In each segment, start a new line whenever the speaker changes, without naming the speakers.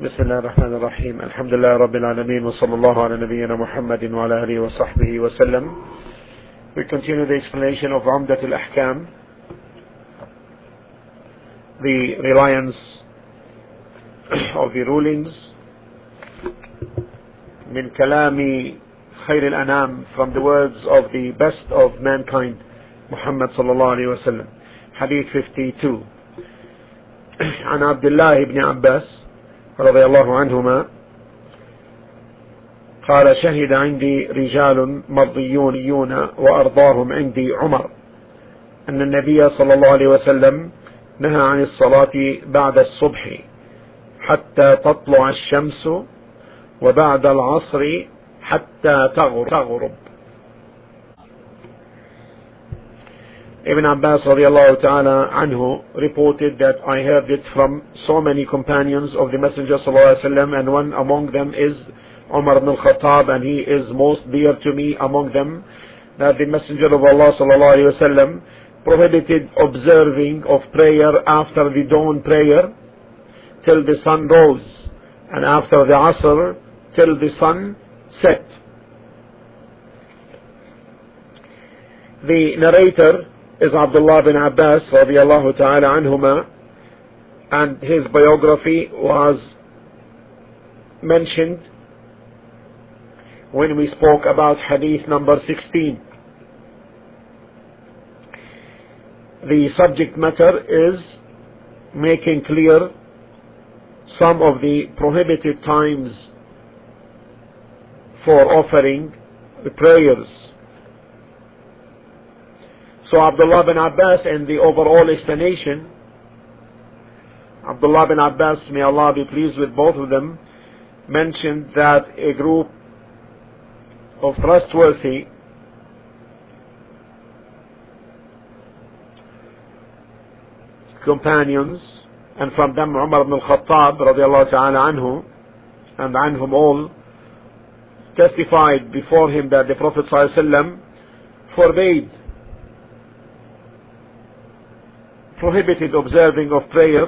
بسم الله الرحمن الرحيم الحمد لله رب العالمين وصلى الله على نبينا محمد وعلى آله وصحبه وسلم We continue the explanation of عمدة الأحكام the reliance of the rulings من كلام خير الأنام from the words of the best of mankind محمد صلى الله عليه وسلم حديث 52 عن عبد الله بن عباس رضي الله عنهما قال شهد عندي رجال مرضيون وأرضاهم عندي عمر أن النبي صلى الله عليه وسلم نهى عن الصلاة بعد الصبح حتى تطلع الشمس وبعد العصر حتى تغرب. Ibn Abbas radiallahu ta'ala anhu reported that I heard it from so many companions of the Messenger sallallahu wasallam and one among them is Umar ibn al-Khattab and he is most dear to me among them that the Messenger of Allah sallallahu wasallam prohibited observing of prayer after the dawn prayer till the sun rose and after the Asr till the sun set. The narrator is Abdullah bin Abbas radiallahu ta'ala anhuma and his biography was mentioned when we spoke about hadith number 16. The subject matter is making clear some of the prohibited times for offering the prayers so Abdullah bin Abbas and the overall explanation, Abdullah bin Abbas, may Allah be pleased with both of them, mentioned that a group of trustworthy companions, and from them Umar ibn al-Khattab radiallahu ta'ala anhu, and anhum all, testified before him that the Prophet ﷺ forbade prohibited observing of prayer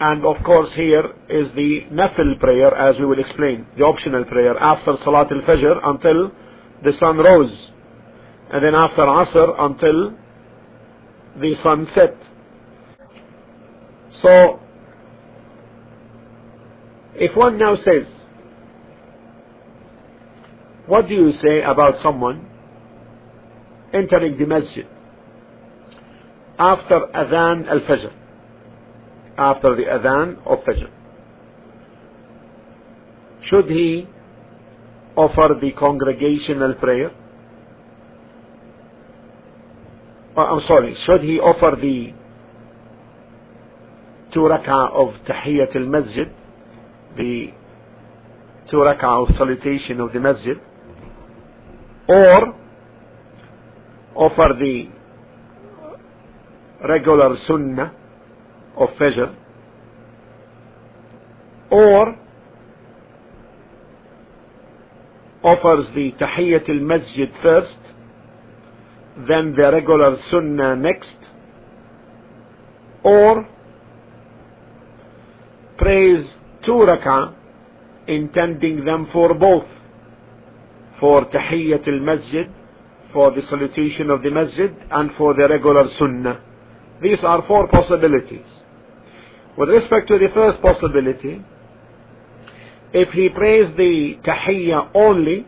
and of course here is the nafil prayer as we will explain the optional prayer after salat al-fajr until the sun rose and then after asr until the sun set. So if one now says what do you say about someone entering the masjid after adhan al-fajr. After the adhan of fajr. Should he offer the congregational prayer? Oh, I'm sorry should he offer the two rak'ah of tahiyyat al-masjid the two rak'ah of salutation of the masjid or offer the regular sunnah of Fajr or offers the tahiyyat al-masjid first then the regular sunnah next or prays two rak'ah intending them for both for tahiyyat al-masjid for the salutation of the masjid and for the regular sunnah. These are four possibilities. With respect to the first possibility, if he prays the tahiyyah only,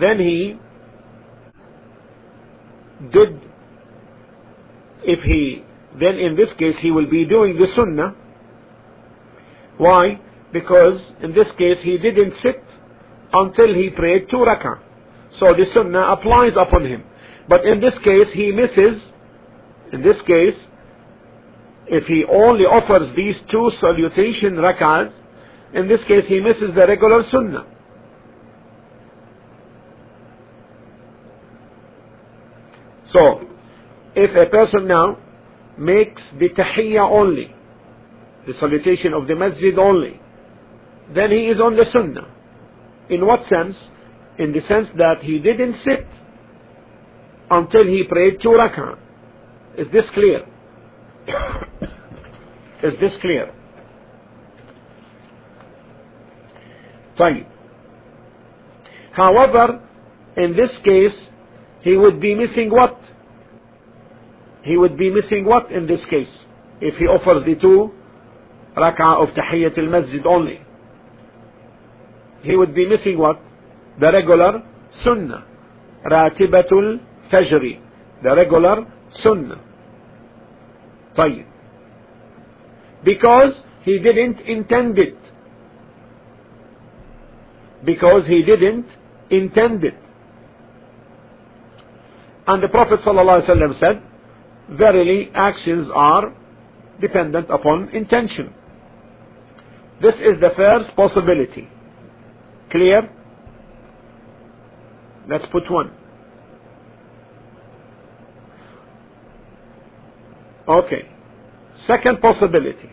then he did, if he, then in this case he will be doing the sunnah. Why? Because in this case he didn't sit until he prayed two rak'ah. So the sunnah applies upon him. But in this case, he misses, in this case, if he only offers these two salutation rak'ahs, in this case he misses the regular sunnah. So, if a person now makes the tahiyyah only, the salutation of the masjid only, then he is on the sunnah. In what sense? in the sense that he didn't sit until he prayed two rak'ah. Is this clear? Is this clear? طيب. However, in this case, he would be missing what? He would be missing what in this case? If he offers the two rak'ah of tahiyyat al-masjid only. He would be missing what? The regular sunnah. Ratibatul fajri. The regular sunnah. طيب. Because he didn't intend it. Because he didn't intend it. And the Prophet ﷺ said, Verily, actions are dependent upon intention. This is the first possibility. Clear? Let's put one. Okay. Second possibility.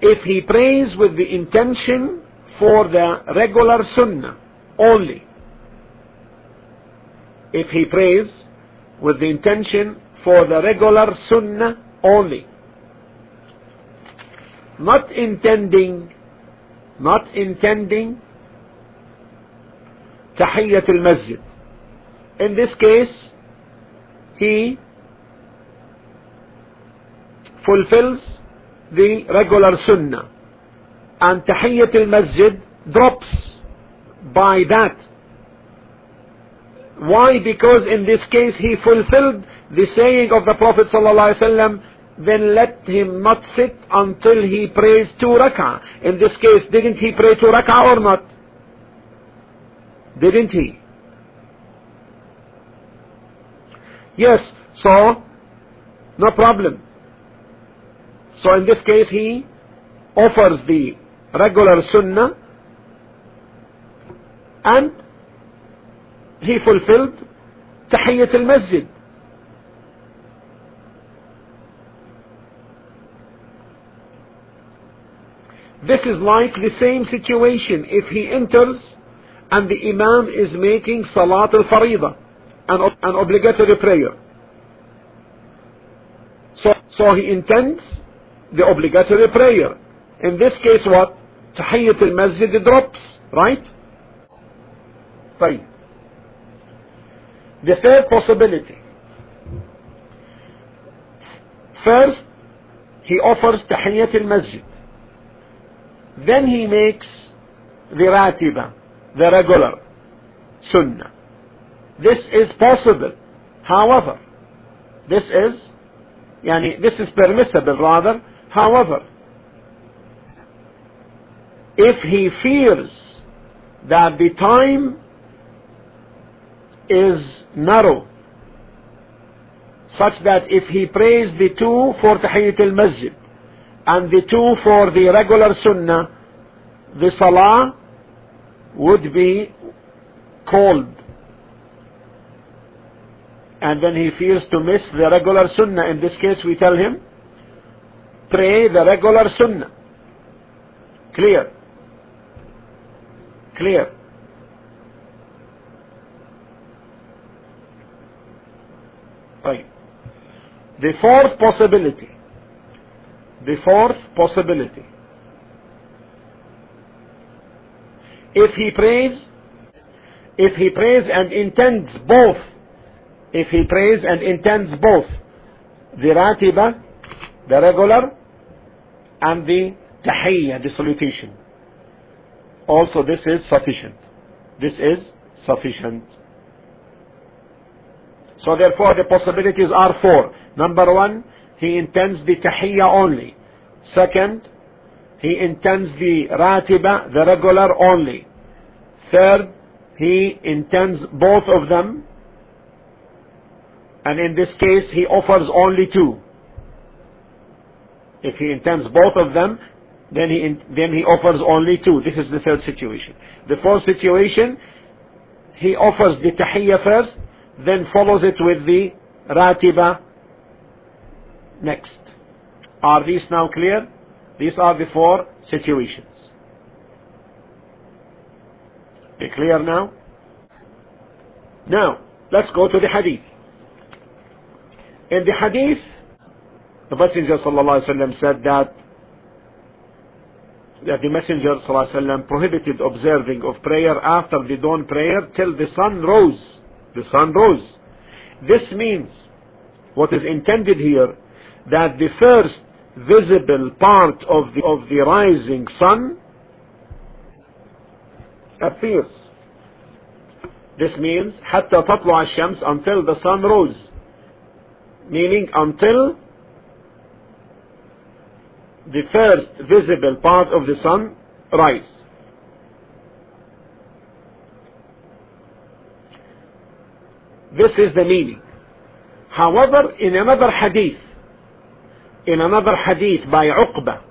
If he prays with the intention for the regular sunnah only. If he prays with the intention for the regular sunnah only. Not intending, not intending tahiyyat al-masjid. In this case, he fulfills the regular sunnah. And tahiyyat al-masjid drops by that. Why? Because in this case he fulfilled the saying of the prophet sallallahu then let him not sit until he prays two rak'ah. In this case didn't he pray two rak'ah or not? Didn't he? Yes so no problem. So in this case he offers the regular sunnah and he fulfilled tahiyyat al-masjid this is like the same situation if he enters and the imam is making salat al-farida an, an obligatory prayer so, so he intends the obligatory prayer in this case what tahiyyat al-masjid drops right طيب the third possibility first he offers tahiyyat al-masjid then he makes the ratiba the regular sunnah. This is possible. However this is yani this is permissible rather however if he fears that the time is narrow such that if he prays the two for tahiyyat al-masjid and the two for the regular sunnah, the salah would be called. And then he fears to miss the regular sunnah. In this case, we tell him, pray the regular sunnah. Clear. Clear. Right. The fourth possibility the fourth possibility. If he prays if he prays and intends both if he prays and intends both the ratiba the regular and the tahiyya the salutation. Also this is sufficient. This is sufficient. So therefore the possibilities are four. Number one, he intends the tahiyya only. Second, he intends the ratiba, the regular only. Third, he intends both of them. And in this case, he offers only two. If he intends both of them, then he, then he offers only two. This is the third situation. The fourth situation, he offers the tahiyya first, then follows it with the ratiba next. Are these now clear? These are the four situations. Be clear now? Now, let's go to the hadith. In the hadith, the Messenger wasallam said that that the Messenger wasallam prohibited observing of prayer after the dawn prayer till the sun rose. The sun rose. This means what is intended here that the first visible part of the of the rising sun appears. This means حتى تطلع الشمس until the sun rose. Meaning until the first visible part of the sun rise. This is the meaning. However, in another hadith, in another hadith by Uqba,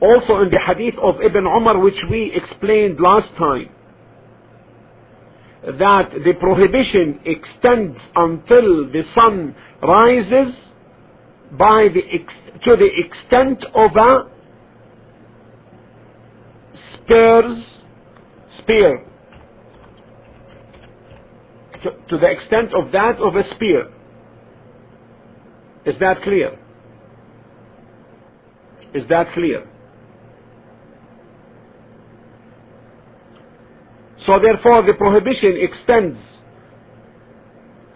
also in the hadith of Ibn Umar which we explained last time, that the prohibition extends until the sun rises by the to the extent of a spear's spear. To, to the extent of that of a spear. Is that clear is that clear? So therefore the prohibition extends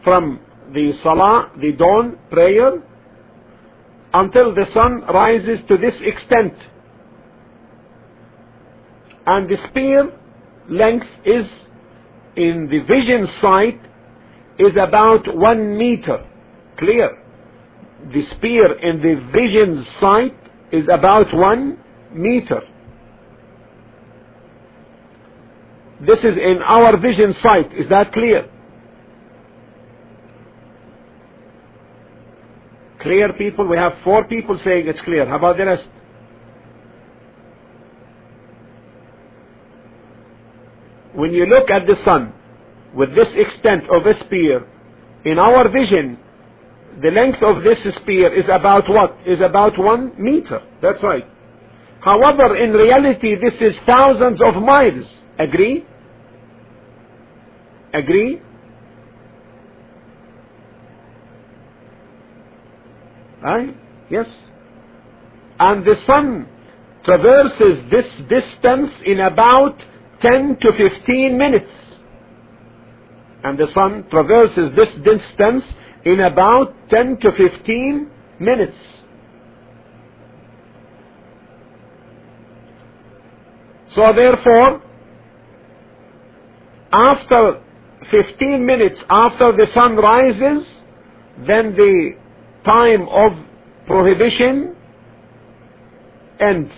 from the salah the dawn prayer until the sun rises to this extent. And the spear length is in the vision sight is about one meter. Clear? The spear in the vision sight is about one meter this is in our vision sight is that clear Clear people? We have four people saying it's clear. How about the rest? When you look at the sun with this extent of a spear, in our vision, the length of this spear is about what? Is about one meter. That's right. However, in reality, this is thousands of miles. Agree? Agree? Right? Yes. And the sun traverses this distance in about 10 to 15 minutes. And the sun traverses this distance in about 10 to 15 minutes. So therefore, after 15 minutes after the sun rises, then the time of prohibition ends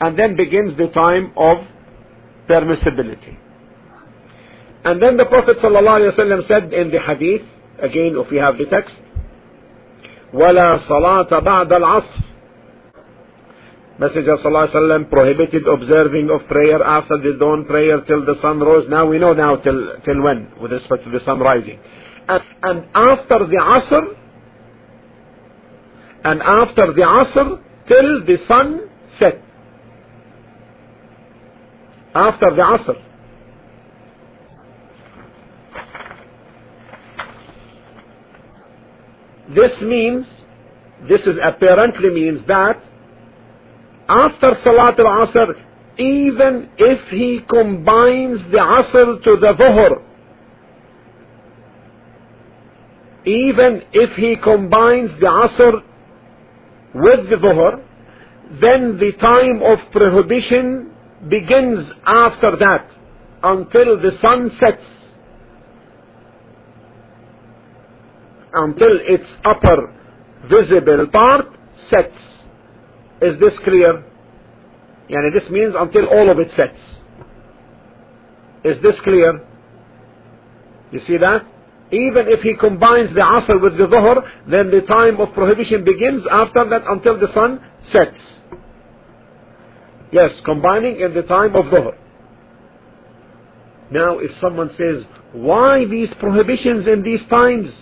and then begins the time of permissibility and then the prophet ﷺ said in the hadith again if we have the text ولا صلاة بعد العصر Messenger ﷺ prohibited observing of prayer after the dawn prayer till the sun rose. Now we know now till, till when with respect to the sun rising. And, and after the Asr, and after the Asr till the sun set. After the Asr. This means, this is apparently means that after Salat al-Asr, even if he combines the Asr to the Dhuhr, even if he combines the Asr with the Dhuhr, then the time of prohibition begins after that until the sun sets. Until its upper visible part sets. Is this clear? Yani this means until all of it sets. Is this clear? You see that? Even if he combines the Asr with the Dhuhr, then the time of prohibition begins after that until the sun sets. Yes, combining in the time of Dhuhr. Now if someone says, why these prohibitions in these times?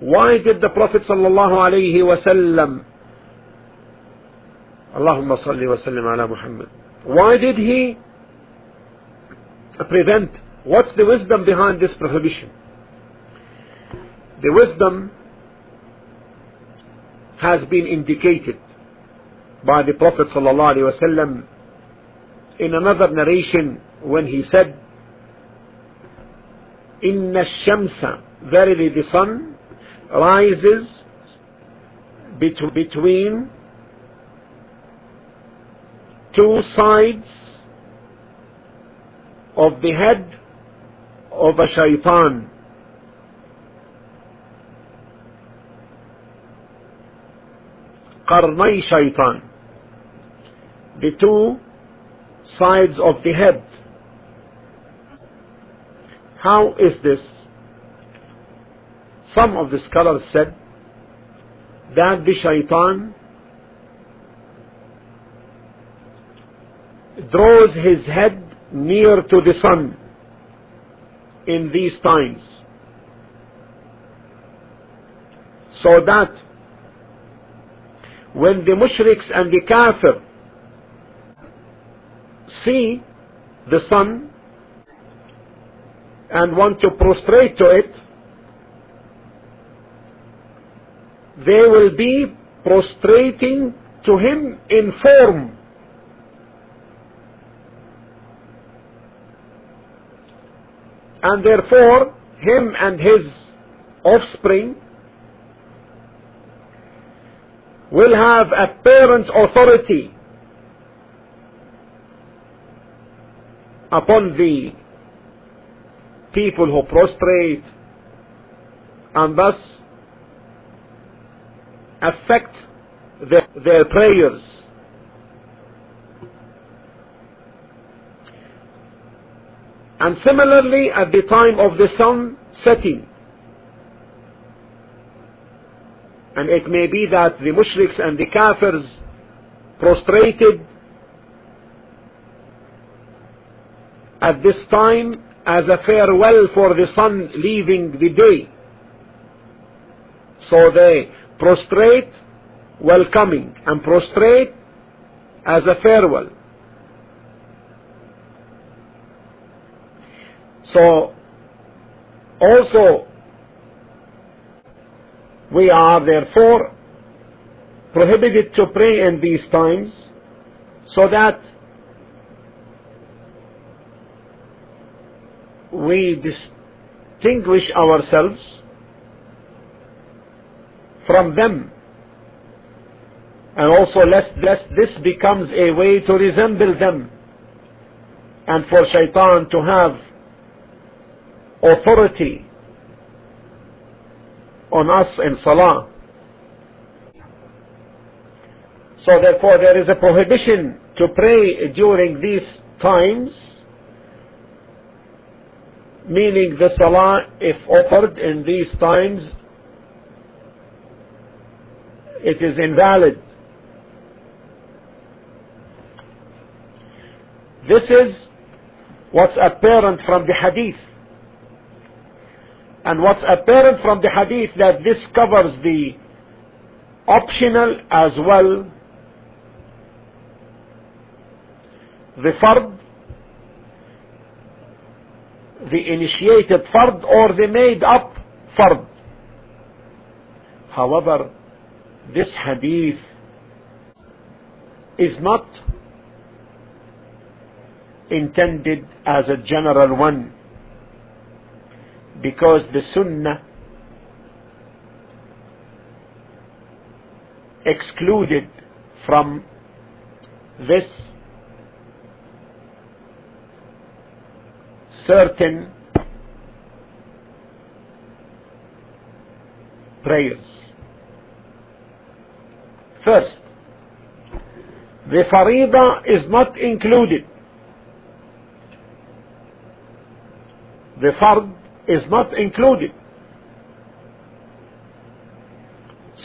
Why did the Prophet sallallahu alayhi wasallam Allahumma salli wa sallim ala Muhammad. Why did he prevent? What's the wisdom behind this prohibition? The wisdom has been indicated by the Prophet ﷺ in another narration when he said, Inna shamsa, verily the sun rises bet- between two sides of the head of a shaitan. قرني shaitan. The two sides of the head. How is this? Some of the scholars said that the shaitan draws his head near to the sun in these times. So that when the mushriks and the kafir see the sun and want to prostrate to it they will be prostrating to him in form. And therefore him and his offspring will have apparent authority upon the people who prostrate and thus affect their, prayers. And similarly at the time of the sun setting and it may be that the mushriks and the kafirs prostrated at this time as a farewell for the sun leaving the day. So they prostrate welcoming and prostrate as a farewell. So also we are therefore prohibited to pray in these times so that we distinguish ourselves from them. And also lest, lest this becomes a way to resemble them and for shaitan to have authority on us in salah. So therefore there is a prohibition to pray during these times meaning the salah if offered in these times it is invalid. This is what's apparent from the hadith. And what's apparent from the hadith that this covers the optional as well the fard the initiated fard or the made up fard. However this hadith is not intended as a general one because the sunnah excluded from this certain prayers first the farida is not included the fard is not included.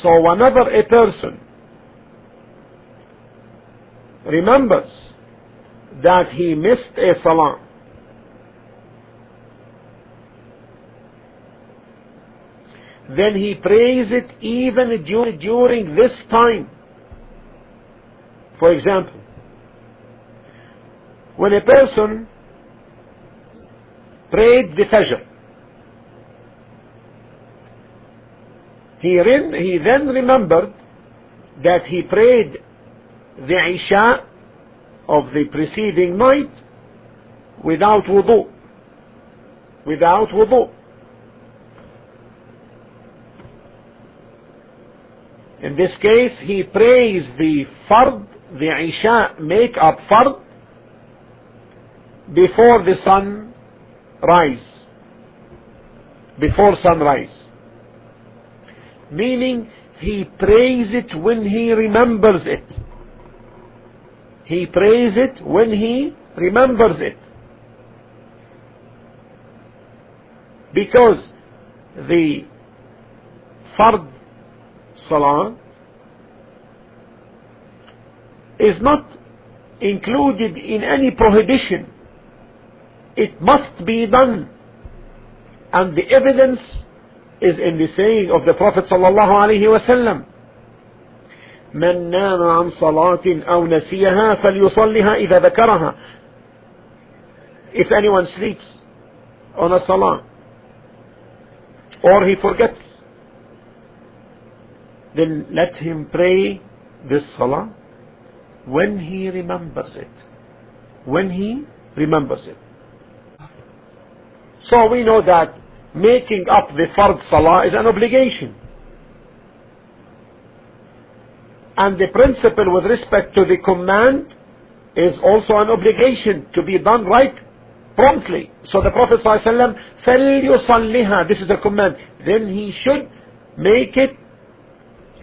So whenever a person remembers that he missed a salah then he prays it even during this time. For example, when a person prayed the Fajr he, he then remembered that he prayed the Isha of the preceding night without wudu. Without wudu. In this case, he prays the fard, the Isha make up fard before the sun rise. Before sunrise. Meaning, he prays it when he remembers it. He prays it when he remembers it. Because the fard salah is not included in any prohibition. It must be done. And the evidence is in the saying of the Prophet sallallahu alaihi wasallam. من نام عن صلاة أو نسيها فليصلها إذا ذكرها. If anyone sleeps on a salah or he forgets, then let him pray this salah when he remembers it. When he remembers it. So we know that making up the fard salah is an obligation. And the principle with respect to the command is also an obligation to be done right promptly. So the Prophet ﷺ, فَلْيُصَلِّهَا This is the command. Then he should make it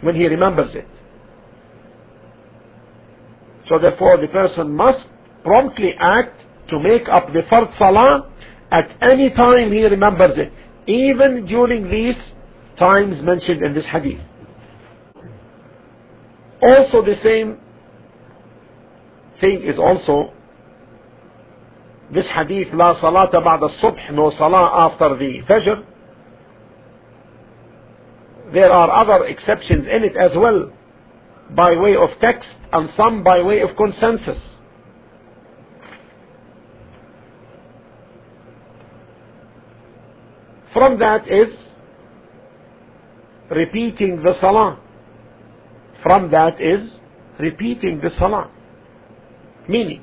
when he remembers it. So therefore the person must promptly act to make up the fard salah at any time he remembers it, even during these times mentioned in this hadith. Also the same thing is also this hadith لا صلاة بعد الصبح no salah after the fajr there are other exceptions in it as well by way of text and some by way of consensus. From that is repeating the salah. From that is repeating the salah. Meaning,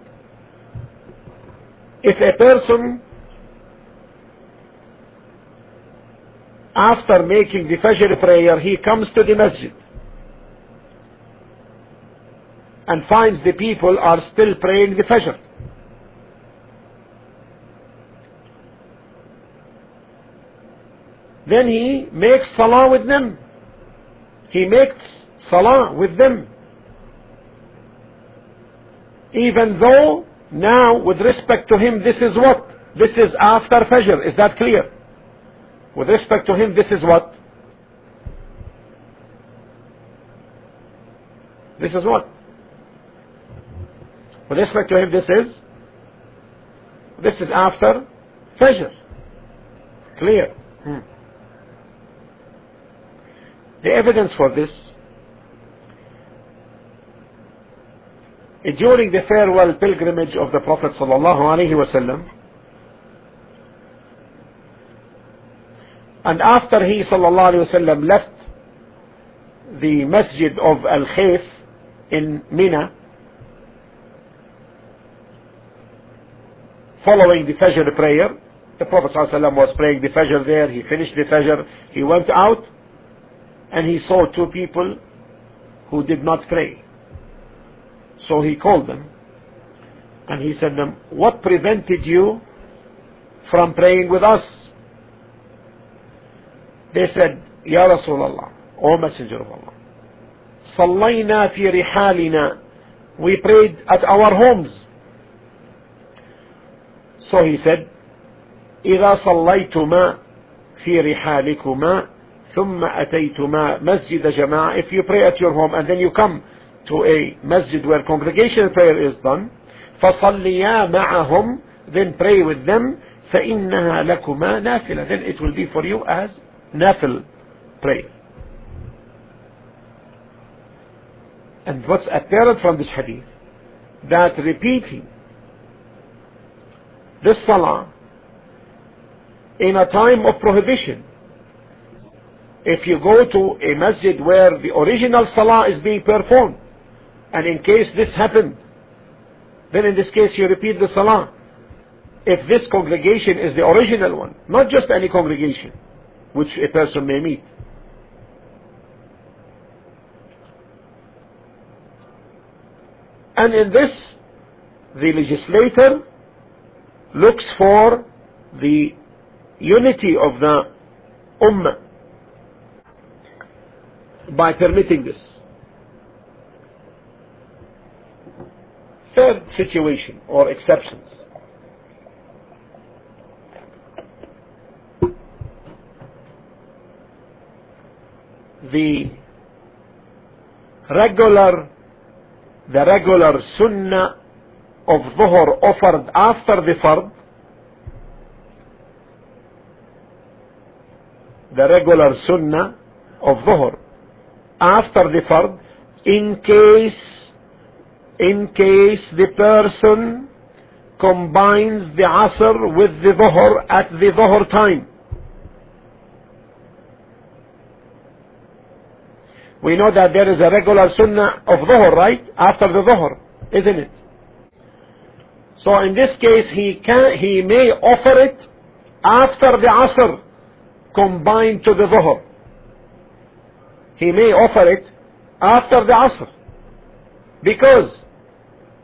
if a person after making the Fajr prayer, he comes to the masjid and finds the people are still praying the Fajr. Then he makes salah with them. He makes salah with them. Even though now with respect to him this is what? This is after Fajr. Is that clear? With respect to him this is what? This is what? With respect to him, this is this is after Fajr. Clear. Hmm. The evidence for this during the farewell pilgrimage of the Prophet sallallahu alaihi wasallam, and after he sallallahu alaihi wasallam left the masjid of Al Khayf in Mina, following the Fajr prayer. The Prophet ﷺ was praying the Fajr there. He finished the Fajr. He went out and he saw two people who did not pray. So he called them and he said them, what prevented you from praying with us? They said, Ya Rasulullah, O Messenger of Allah, صلينا في رحالنا We prayed at our homes. So he said, إذا صليتما في رحالكما ثم أتيتما مسجد جماعة if you pray at your home and then you come to a masjid where congregational prayer is done فصليا معهم then pray with them فإنها لكما نافلة then it will be for you as nafil prayer and what's apparent from this hadith that repeating this salah in a time of prohibition if you go to a masjid where the original salah is being performed, and in case this happened, then in this case you repeat the salah. If this congregation is the original one, not just any congregation which a person may meet. And in this, the legislator looks for the unity of the ummah by permitting this. Third situation or exceptions. The regular the regular sunnah of dhuhr offered after the fard the regular sunnah of dhuhr after the fard in case in case the person combines the asr with the dhuhr at the dhuhr time we know that there is a regular sunnah of dhuhr right? After the dhuhr isn't it? So in this case he can he may offer it after the asr combined to the dhuhr. He may offer it after the asr. Because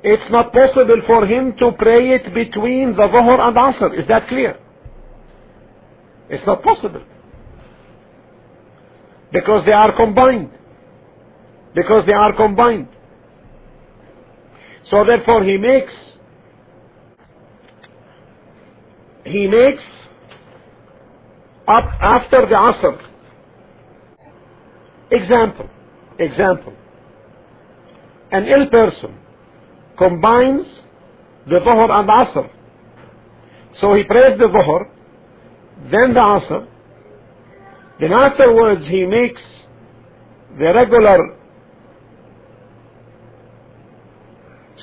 it's not possible for him to pray it between the dhuhr and asr. Is that clear? It's not possible. Because they are combined because they are combined. So therefore he makes he makes up after the asr. Example example. An ill person combines the dhuhr and asr. So he prays the dhuhr then the asr. Then afterwards he makes the regular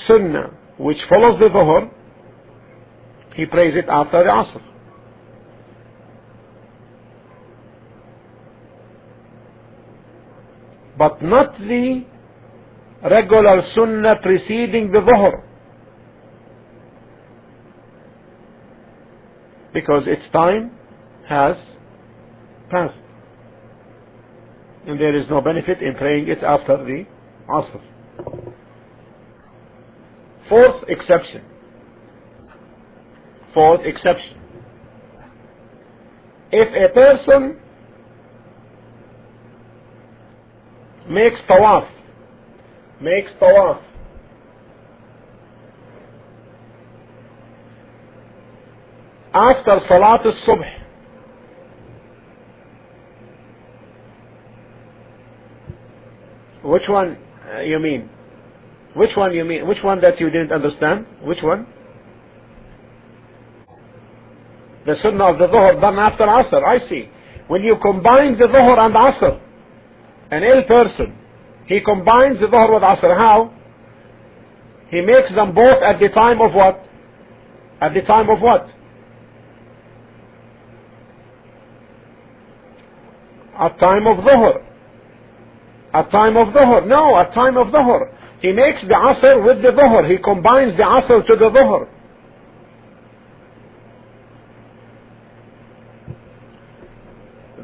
sunnah which follows the dhuhr he prays it after the asr. But not the regular sunnah preceding the dhuhr because its time has passed. And there is no benefit in praying it after the asr fourth exception. Fourth exception. If a person makes tawaf makes tawaf after salat al-subh which one uh, you mean which one you mean which one that you didn't understand? Which one? The sunnah of the dhuhr done after asr I see. When you combine the dhuhr and asr an ill person he combines the dhuhr with asr how? He makes them both at the time of what? At the time of what? At time of dhuhr. At time of dhuhr. No at time of dhuhr he makes the asr with the dhuhr. He combines the asr to the dhuhr.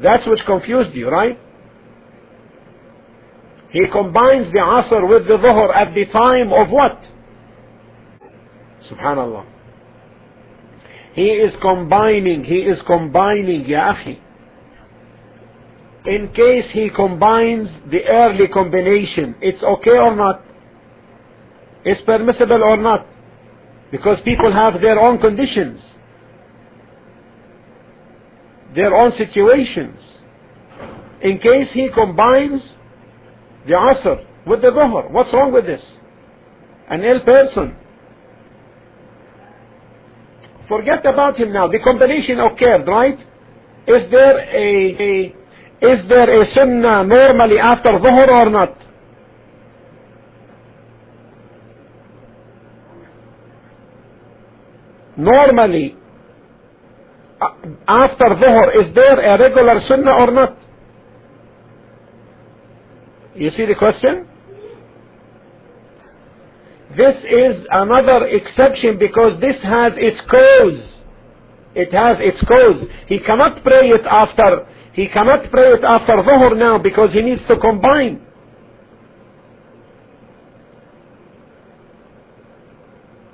That's what confused you right? He combines the asr with the dhuhr at the time of what? Subhanallah. He is combining he is combining ya akhi. In case he combines the early combination it's okay or not it's permissible or not. Because people have their own conditions. Their own situations. In case he combines the asr with the dhuhr what's wrong with this? An ill person. Forget about him now. The combination occurred right? Is there a, a is there a sunnah normally after dhuhr or not normally uh, after dhuhr is there a regular sunnah or not You see the question? This is another exception because this has its cause. It has its cause. He cannot pray it after, he cannot pray it after Dhuhr now because he needs to combine.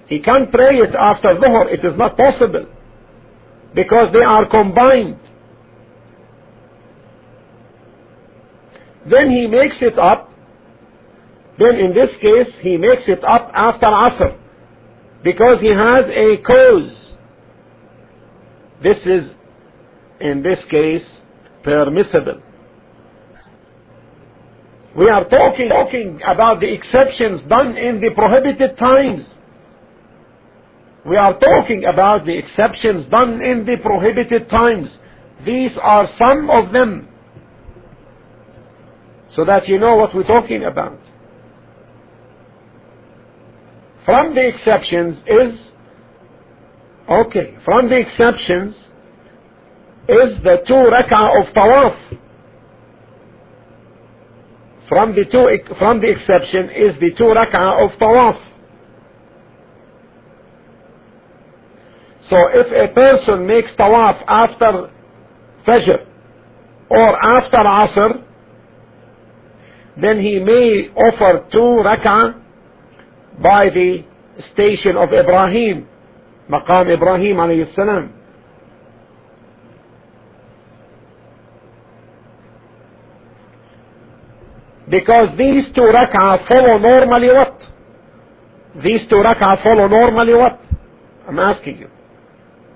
He can't pray it after Dhuhr. It is not possible. Because they are combined. Then he makes it up. Then in this case, he makes it up after Asr. Because he has a cause. This is, in this case, permissible. We are talking, talking about the exceptions done in the prohibited times. We are talking about the exceptions done in the prohibited times. These are some of them. So that you know what we're talking about. From the exceptions is, okay, from the exceptions is the two rak'ah of tawaf. From the two, from the exception is the two rak'ah of tawaf. So if a person makes tawaf after Fajr or after Asr, then he may offer two rak'ah by the station of Ibrahim, Maqam Ibrahim alayhi salam. Because these two rak'ah follow normally what? These two rak'ah follow normally what? I'm asking you.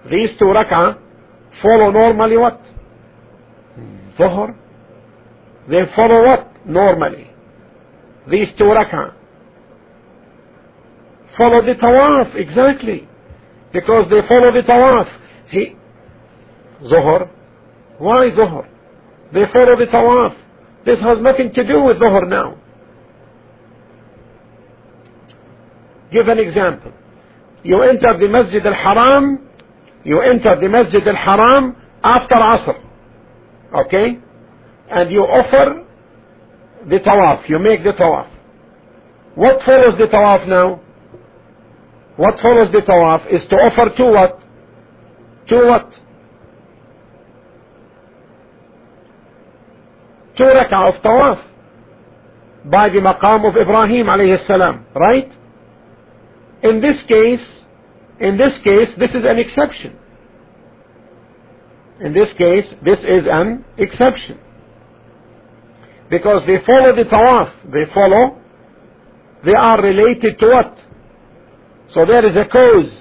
These two rak'ah follow normally what? Dhuhr. They follow what? Normally. These two rak'ah follow the tawaf, exactly. Because they follow the tawaf. He, Zuhr. Why Zuhr? They follow the tawaf. This has nothing to do with Zuhr now. Give an example. You enter the Masjid al-Haram you enter the Masjid al-Haram after Asr. Okay? And you offer the tawaf. You make the tawaf. What follows the tawaf now? What follows the tawaf is to offer to what? To what? Two rak'ah of tawaf by the maqam of Ibrahim alayhi salam. Right? In this case, in this case, this is an exception. In this case, this is an exception. Because they follow the tawaf. They follow. They are related to what? So there is a cause.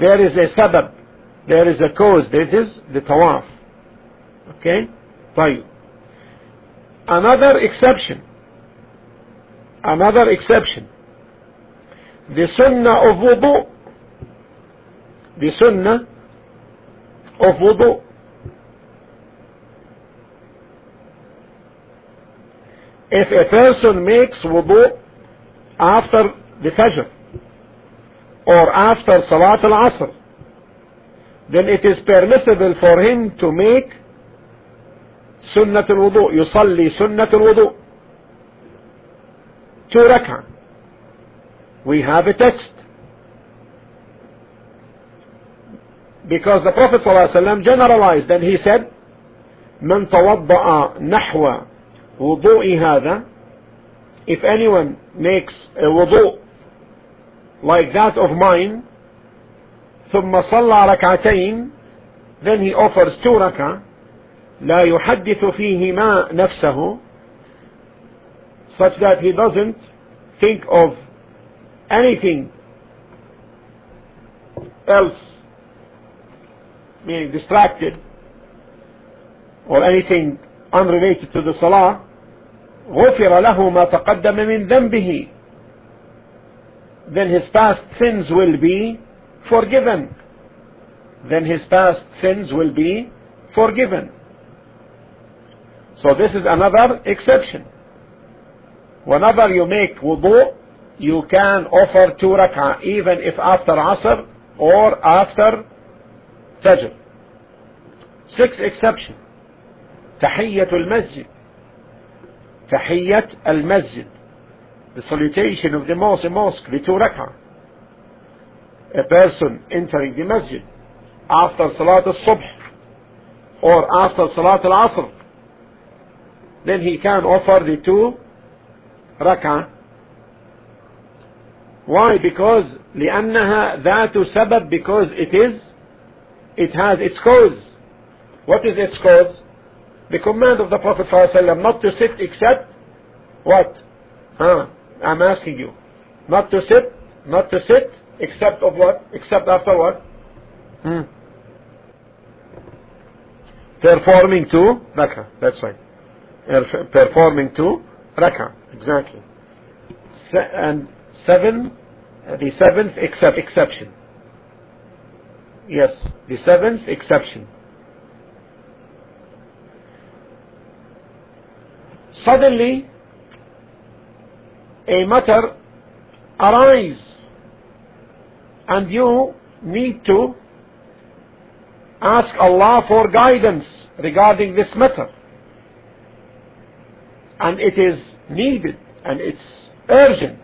There is a sabab. There is a cause. This is the tawaf. Okay? طيب. Another exception. Another exception the sunnah of wudu the sunnah of wudu if a person makes wudu after the fajr or after salat al-asr then it is permissible for him to make sunnat al-wudu يصلي sunnat al-wudu two rak'ah we have a text. Because the Prophet ﷺ generalized and he said, من توضأ نحو وضوء هذا if anyone makes a wudu like that of mine ثم صلى ركعتين then he offers two ركع لا يحدث فيهما نفسه such that he doesn't think of anything else being distracted or anything unrelated to the salah غفر له ما تقدم من ذنبه then his past sins will be forgiven then his past sins will be forgiven so this is another exception whenever you make wudu you can offer two rak'ah even if after Asr or after Fajr. Six exception تحية المسجد تحية المسجد the salutation of the mosque, mosque two rak'ah a person entering the masjid after salat al-subh or after salat al-asr then he can offer the two rak'ah why because لأنها ذات سبب because it is it has its cause. What is its cause? The command of the Prophet ﷺ not to sit except what? Huh? I'm asking you. Not to sit not to sit except of what? Except after what? Hmm. performing two rak'ah. That's right. Performing two rak'ah. Exactly. And seven the seventh except exception yes the seventh exception. Suddenly a matter arise and you need to ask Allah for guidance regarding this matter. And it is needed and it's urgent.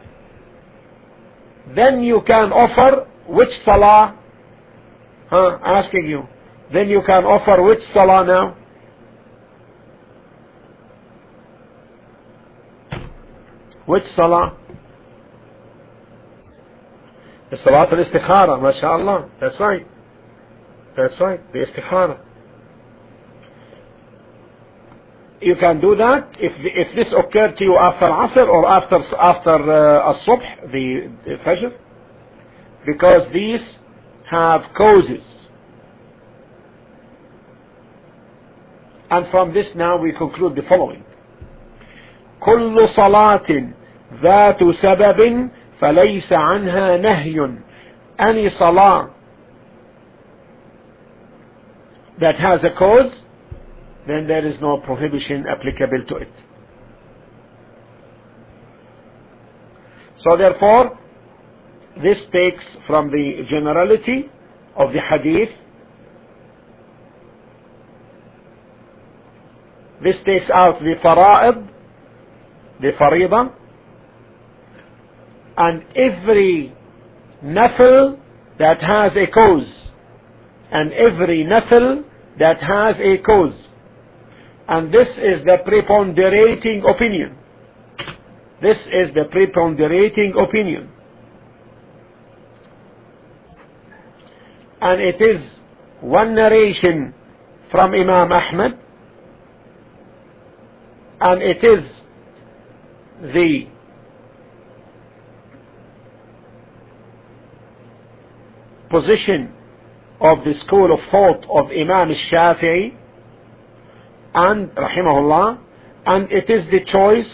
Then you can offer which salah huh? Asking you. Then you can offer which salah now? Which salah? The salat al-istikhara mashallah. That's right. That's right. The istikhara. You can do that. If if this occurred to you after Asr or after after uh, As-Subh, the, the Fajr, because these have causes. And from this now we conclude the following. كل صلاة ذات سبب فليس عنها نهي any salah that has a cause then there is no prohibition applicable to it. So therefore, this takes from the generality of the hadith, this takes out the fara'id, the farida, and every nafil that has a cause, and every nafil that has a cause. And this is the preponderating opinion. This is the preponderating opinion. And it is one narration from Imam Ahmad. And it is the position of the school of thought of Imam Shafi'i. And rahimahullah and it is the choice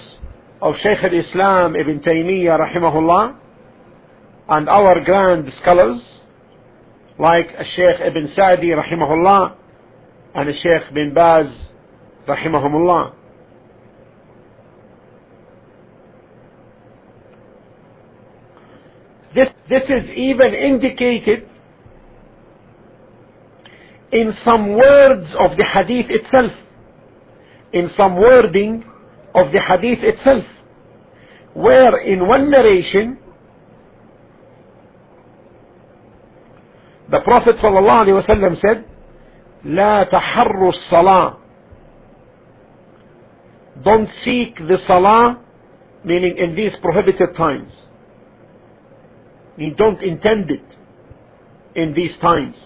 of Shaykh al-Islam Ibn Taymiyyah rahimahullah and our grand scholars like Shaykh Ibn Sa'di rahimahullah and Shaykh Bin Baz rahimahumullah. This, this is even indicated in some words of the hadith itself. In some wording of the hadith itself. Where in one narration the Prophet ﷺ said لا تحروا الصلاة don't seek the salah meaning in these prohibited times you don't intend it in these times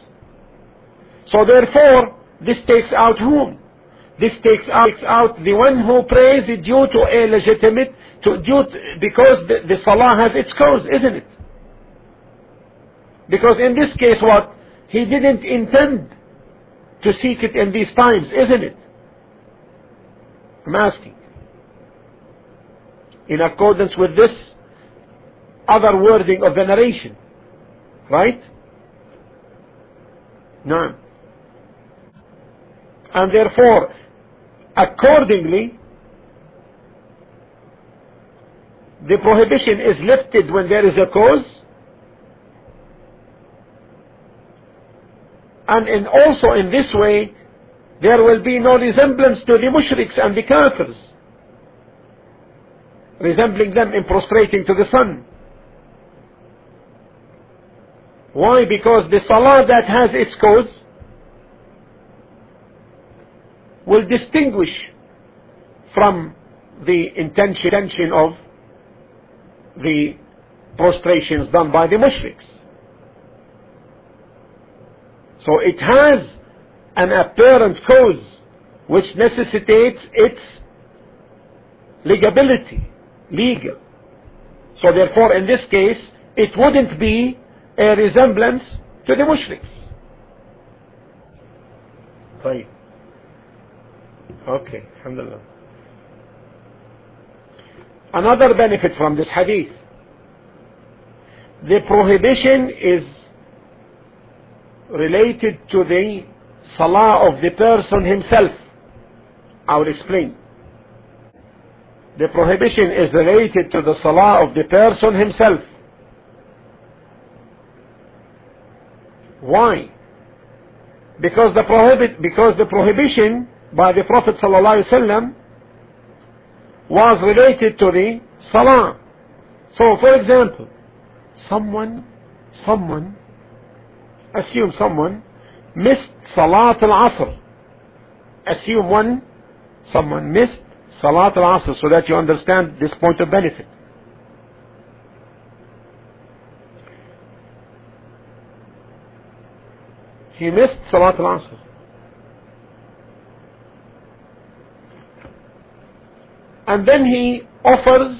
so therefore this takes out whom this takes out, takes out the one who prays due to a legitimate, to, due to, because the, the salah has its cause, isn't it? Because in this case what? He didn't intend to seek it in these times, isn't it? I'm asking. In accordance with this other wording of the narration. Right? No. And therefore, Accordingly, the prohibition is lifted when there is a cause and in also in this way there will be no resemblance to the mushriks and the kafirs, resembling them in prostrating to the sun. Why? Because the salah that has its cause will distinguish from the intention of the prostrations done by the mushriks. So it has an apparent cause which necessitates its legability, legal. So therefore in this case it wouldn't be a resemblance to the mushriks. طيب. Okay, alhamdulillah. Another benefit from this hadith. The prohibition is related to the salah of the person himself. I will explain. The prohibition is related to the salah of the person himself. Why? Because the prohibit because the prohibition by the Prophet ﷺ was related to the salah. So for example, someone someone assume someone missed Salat al-Asr. Assume one, someone missed Salat al-Asr so that you understand this point of benefit. He missed Salat al-Asr. And then he offers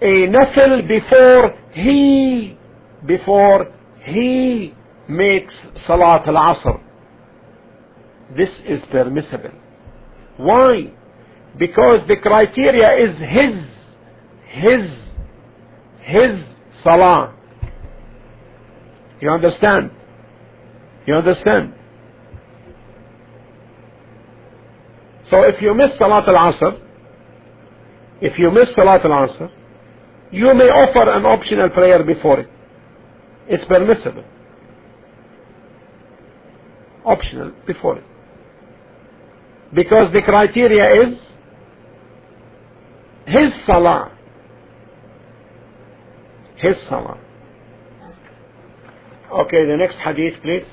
a nafil before he, before he makes Salat al-Asr. This is permissible. Why? Because the criteria is his, his, his Salah. You understand? You understand? So if you miss Salat al-Asr, if you miss Salat al-Asr, you may offer an optional prayer before it. It's permissible optional before it. Because the criteria is his salah. His salah. Okay, the next hadith, please.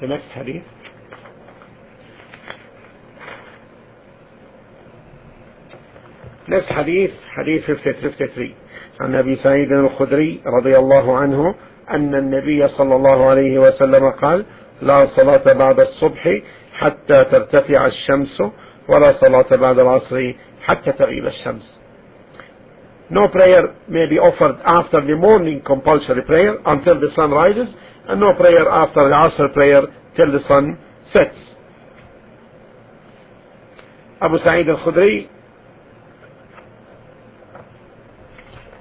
The next hadith. Next hadith, hadith 53. عن أبي سعيد الخدري رضي الله عنه أن النبي صلى الله عليه وسلم قال لا صلاة بعد الصبح حتى ترتفع الشمس ولا صلاة بعد العصر حتى تغيب الشمس No prayer may be offered after the morning compulsory prayer until the sun rises and no prayer after the Asr prayer till the sun sets. Abu Sa'id al-Khudri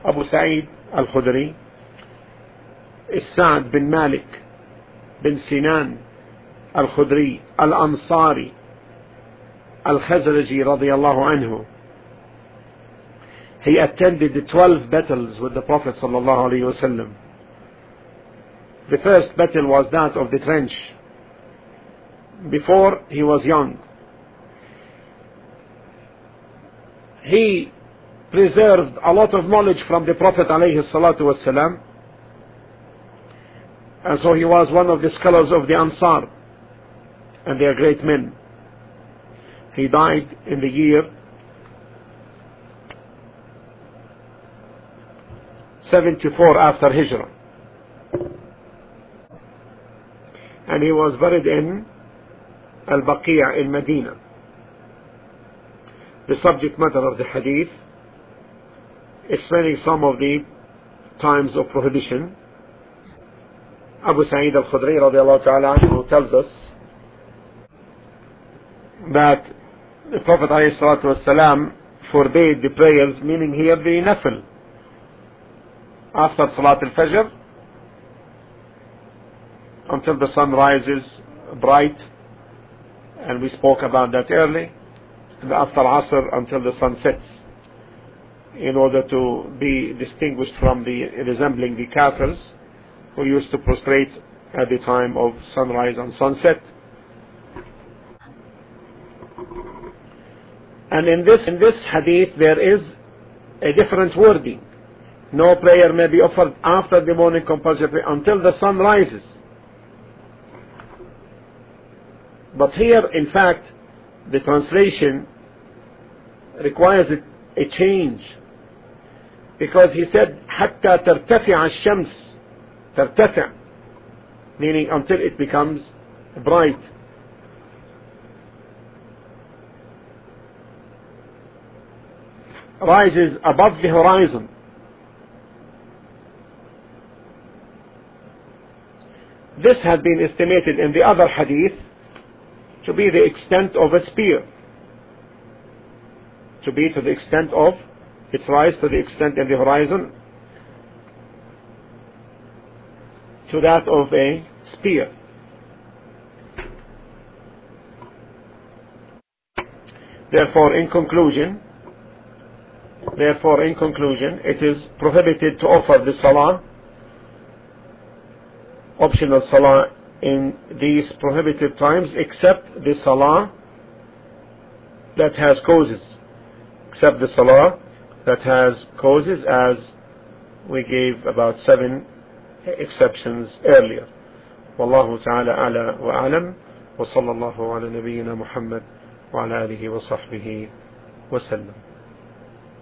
Abu Sa'id al-Khudri السعد بن مالك بن سنان الخدري الأنصاري الخزرجي رضي الله عنه he attended the 12 battles with the Prophet صلى الله عليه وسلم the first battle was that of the trench before he was young he preserved a lot of knowledge from the Prophet عليه الصلاة والسلام and so he was one of the scholars of the Ansar. And they are great men. He died in the year 74 after Hijrah. And he was buried in Al-Baqiyah in Medina. The subject matter of the hadith explaining some of the times of prohibition Abu Sa'id al-Khudri radiallahu ta'ala anhu tells us that the Prophet والسلام, forbade the prayers, meaning here the nafil. After Salat al-Fajr, until the sun rises bright, and we spoke about that early, and after Asr until the sun sets, in order to be distinguished from the resembling the kafirs, who used to prostrate at the time of sunrise and sunset. And in this, in this hadith there is a different wording. No prayer may be offered after the morning compulsory until the sun rises. But here, in fact, the translation requires a, a change because he said حتى ترتفع الشمس ترتفع meaning until it becomes bright. Rises above the horizon. This had been estimated in the other hadith to be the extent of a spear. To be to the extent of its rise to the extent in the horizon To that of a spear. Therefore, in conclusion, therefore, in conclusion, it is prohibited to offer the salah, optional salah in these prohibited times, except the salah that has causes, except the salah that has causes, as we gave about seven exceptions earlier. والله تعالى أعلى وأعلم وصلى الله على نبينا محمد وعلى آله وصحبه وسلم